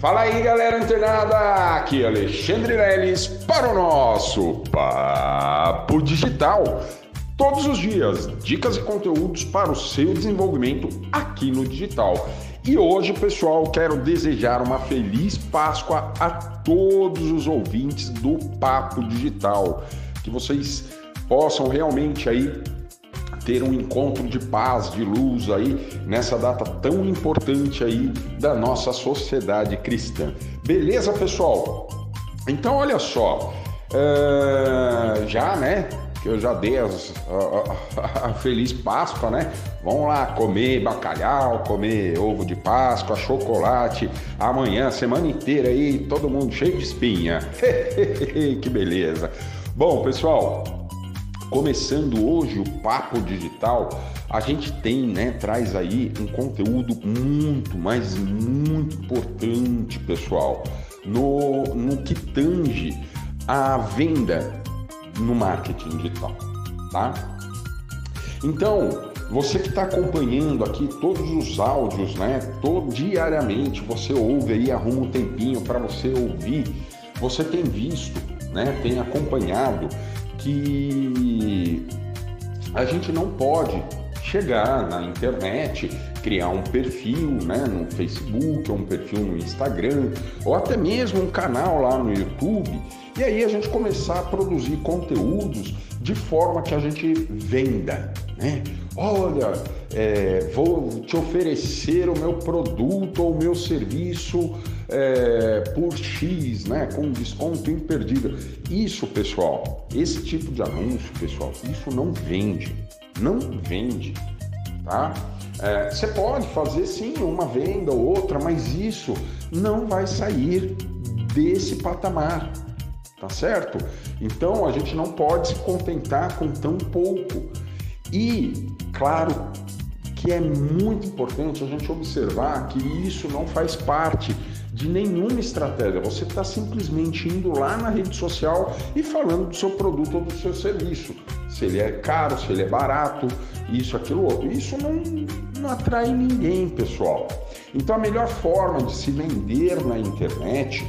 Fala aí, galera internada! Aqui é Alexandre Leles para o nosso Papo Digital. Todos os dias, dicas e conteúdos para o seu desenvolvimento aqui no digital. E hoje, pessoal, quero desejar uma feliz Páscoa a todos os ouvintes do Papo Digital. Que vocês possam realmente aí ter um encontro de paz, de luz aí nessa data tão importante aí da nossa sociedade cristã. Beleza, pessoal? Então, olha só, uh, já, né? Que eu já dei as, a, feliz Páscoa, né? Vamos lá comer bacalhau, comer ovo de Páscoa, chocolate. Amanhã, semana inteira aí, todo mundo cheio de espinha. que beleza. Bom, pessoal, Começando hoje o Papo Digital, a gente tem, né, traz aí um conteúdo muito, mas muito importante, pessoal, no, no que tange a venda no marketing digital, tá? Então, você que está acompanhando aqui todos os áudios, né? Todo, diariamente você ouve aí, arruma um tempinho para você ouvir. Você tem visto, né? Tem acompanhado que a gente não pode chegar na internet, criar um perfil né, no Facebook, um perfil no Instagram, ou até mesmo um canal lá no YouTube, e aí a gente começar a produzir conteúdos de forma que a gente venda. Né? Olha, é, vou te oferecer o meu produto ou o meu serviço é, por X, né, com desconto imperdível. Isso, pessoal, esse tipo de anúncio, pessoal, isso não vende, não vende, tá? É, você pode fazer sim uma venda ou outra, mas isso não vai sair desse patamar, tá certo? Então a gente não pode se contentar com tão pouco. E, claro, que é muito importante a gente observar que isso não faz parte de nenhuma estratégia. Você está simplesmente indo lá na rede social e falando do seu produto ou do seu serviço. Se ele é caro, se ele é barato, isso, aquilo, outro. Isso não, não atrai ninguém, pessoal. Então a melhor forma de se vender na internet,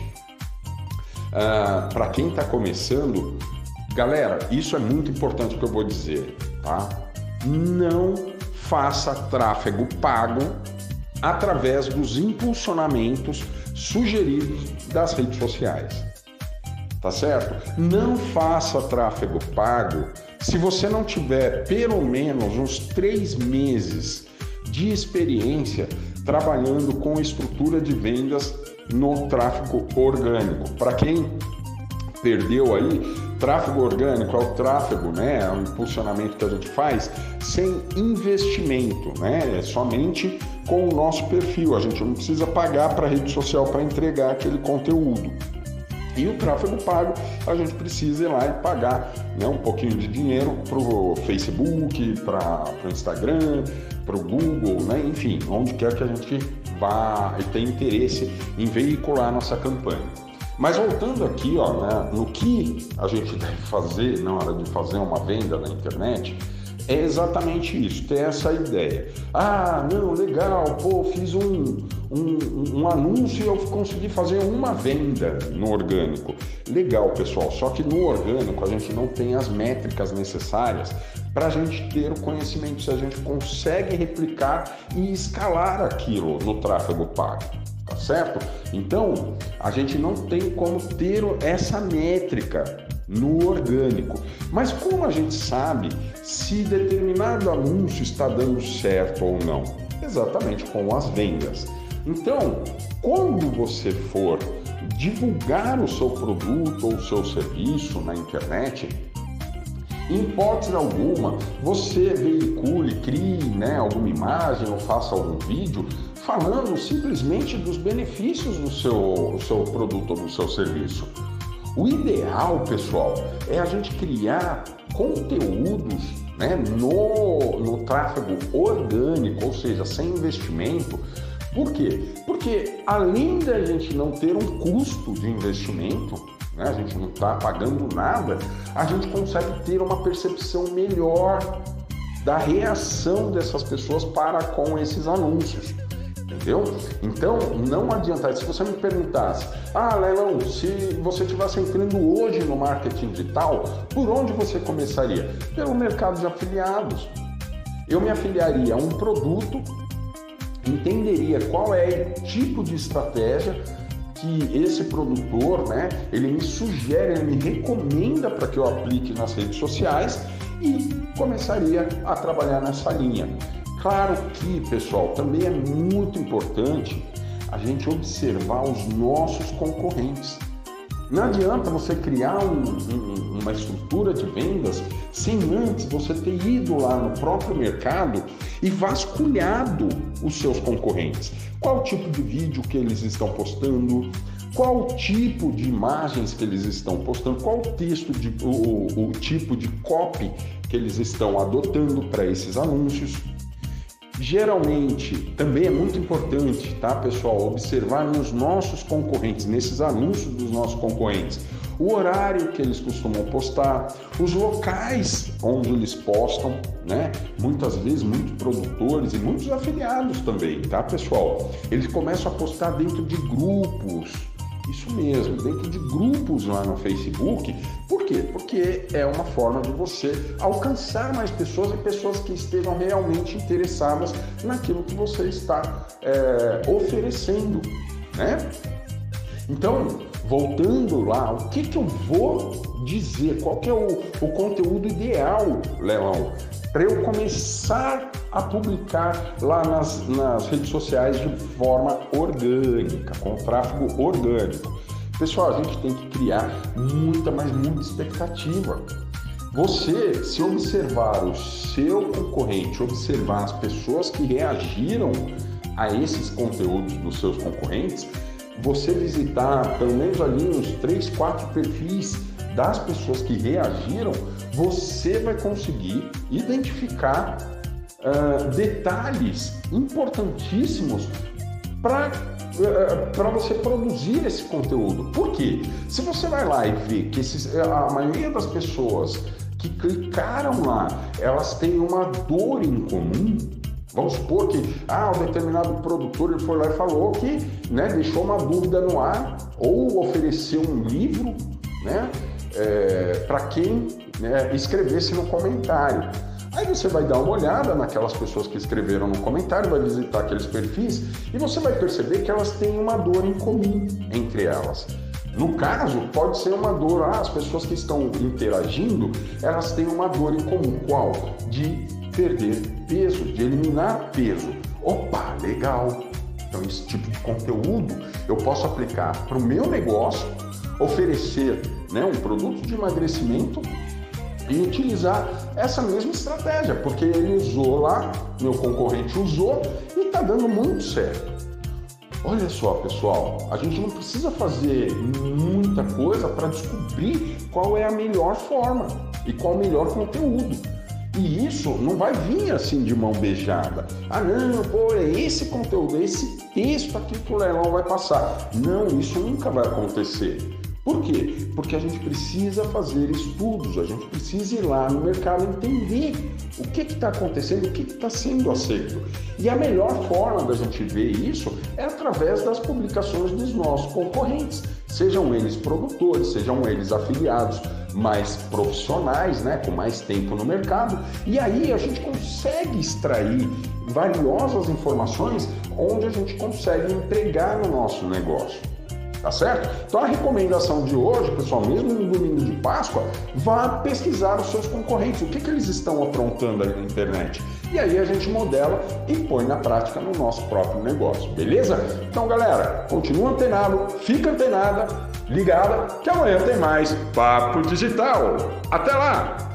ah, para quem está começando, galera, isso é muito importante que eu vou dizer, tá? Não faça tráfego pago através dos impulsionamentos sugeridos das redes sociais. Tá certo? Não faça tráfego pago se você não tiver pelo menos uns três meses de experiência trabalhando com estrutura de vendas no tráfego orgânico. Para quem perdeu aí, tráfego orgânico é o tráfego, né? É o impulsionamento que a gente faz sem investimento, né? É somente com o nosso perfil. A gente não precisa pagar para a rede social para entregar aquele conteúdo. E o tráfego pago, a gente precisa ir lá e pagar né, um pouquinho de dinheiro para o Facebook, para o Instagram, para o Google, né, enfim, onde quer que a gente vá e tenha interesse em veicular nossa campanha. Mas voltando aqui ó, né, no que a gente deve fazer na hora de fazer uma venda na internet, é exatamente isso, ter essa ideia. Ah, não, legal, pô, fiz um, um, um anúncio e eu consegui fazer uma venda no orgânico. Legal, pessoal, só que no orgânico a gente não tem as métricas necessárias para a gente ter o conhecimento se a gente consegue replicar e escalar aquilo no tráfego pago tá certo? Então, a gente não tem como ter essa métrica no orgânico. Mas como a gente sabe se determinado anúncio está dando certo ou não? Exatamente com as vendas. Então, quando você for divulgar o seu produto ou o seu serviço na internet, em hipótese alguma, você veicule, crie né, alguma imagem ou faça algum vídeo falando simplesmente dos benefícios do seu, do seu produto ou do seu serviço. O ideal, pessoal, é a gente criar conteúdos né, no, no tráfego orgânico, ou seja, sem investimento. Por quê? Porque além da gente não ter um custo de investimento, né, a gente não está pagando nada, a gente consegue ter uma percepção melhor da reação dessas pessoas para com esses anúncios. entendeu? Então, não adianta. Se você me perguntasse, ah, Leilão, se você estivesse entrando hoje no marketing digital, por onde você começaria? Pelo mercado de afiliados. Eu me afiliaria a um produto, entenderia qual é o tipo de estratégia que esse produtor, né, ele me sugere, ele me recomenda para que eu aplique nas redes sociais e começaria a trabalhar nessa linha. Claro que, pessoal, também é muito importante a gente observar os nossos concorrentes. Não adianta você criar um, um, uma estrutura de vendas sem antes você ter ido lá no próprio mercado e vasculhado os seus concorrentes. Qual tipo de vídeo que eles estão postando, qual tipo de imagens que eles estão postando, qual o texto, de, o, o tipo de copy que eles estão adotando para esses anúncios. Geralmente, também é muito importante, tá, pessoal, observar nos nossos concorrentes, nesses anúncios dos nossos concorrentes, o horário que eles costumam postar, os locais onde eles postam, né? Muitas vezes, muitos produtores e muitos afiliados também, tá, pessoal? Eles começam a postar dentro de grupos, isso mesmo, dentro de grupos lá no Facebook. Por quê? Porque é uma forma de você alcançar mais pessoas e pessoas que estejam realmente interessadas naquilo que você está é, oferecendo, né? Então, voltando lá, o que, que eu vou dizer? Qual que é o, o conteúdo ideal, Leão, para eu começar a publicar lá nas, nas redes sociais de forma orgânica, com tráfego orgânico. Pessoal, a gente tem que criar muita, mas muita expectativa. Você, se observar o seu concorrente, observar as pessoas que reagiram a esses conteúdos dos seus concorrentes, você visitar pelo menos ali uns 3, 4 perfis das pessoas que reagiram, você vai conseguir identificar uh, detalhes importantíssimos para uh, para você produzir esse conteúdo. Por quê? Se você vai lá e vê que esses, a maioria das pessoas que clicaram lá, elas têm uma dor em comum, Vamos supor que ah, um determinado produtor ele foi lá e falou que né, deixou uma dúvida no ar ou ofereceu um livro né, é, para quem né, escrevesse no comentário. Aí você vai dar uma olhada naquelas pessoas que escreveram no comentário, vai visitar aqueles perfis e você vai perceber que elas têm uma dor em comum entre elas. No caso, pode ser uma dor, ah, as pessoas que estão interagindo, elas têm uma dor em comum. Qual? De perder peso, de eliminar peso. Opa, legal! Então, esse tipo de conteúdo eu posso aplicar para o meu negócio, oferecer né, um produto de emagrecimento e utilizar essa mesma estratégia, porque ele usou lá, meu concorrente usou e está dando muito certo. Olha só, pessoal, a gente não precisa fazer muita coisa para descobrir qual é a melhor forma e qual o melhor conteúdo. E isso não vai vir assim de mão beijada. Ah, não, pô, é esse conteúdo, é esse texto aqui que o leilão vai passar. Não, isso nunca vai acontecer. Por quê? Porque a gente precisa fazer estudos, a gente precisa ir lá no mercado entender o que está acontecendo, o que está sendo aceito. E a melhor forma da gente ver isso é através das publicações dos nossos concorrentes, sejam eles produtores, sejam eles afiliados mais profissionais, né, com mais tempo no mercado. E aí a gente consegue extrair valiosas informações onde a gente consegue entregar no nosso negócio tá certo? Então a recomendação de hoje, pessoal, mesmo no domingo de Páscoa, vá pesquisar os seus concorrentes, o que, que eles estão aprontando aí na internet. E aí a gente modela e põe na prática no nosso próprio negócio, beleza? Então, galera, continua antenado, fica antenada, ligada, que amanhã tem mais Papo Digital. Até lá!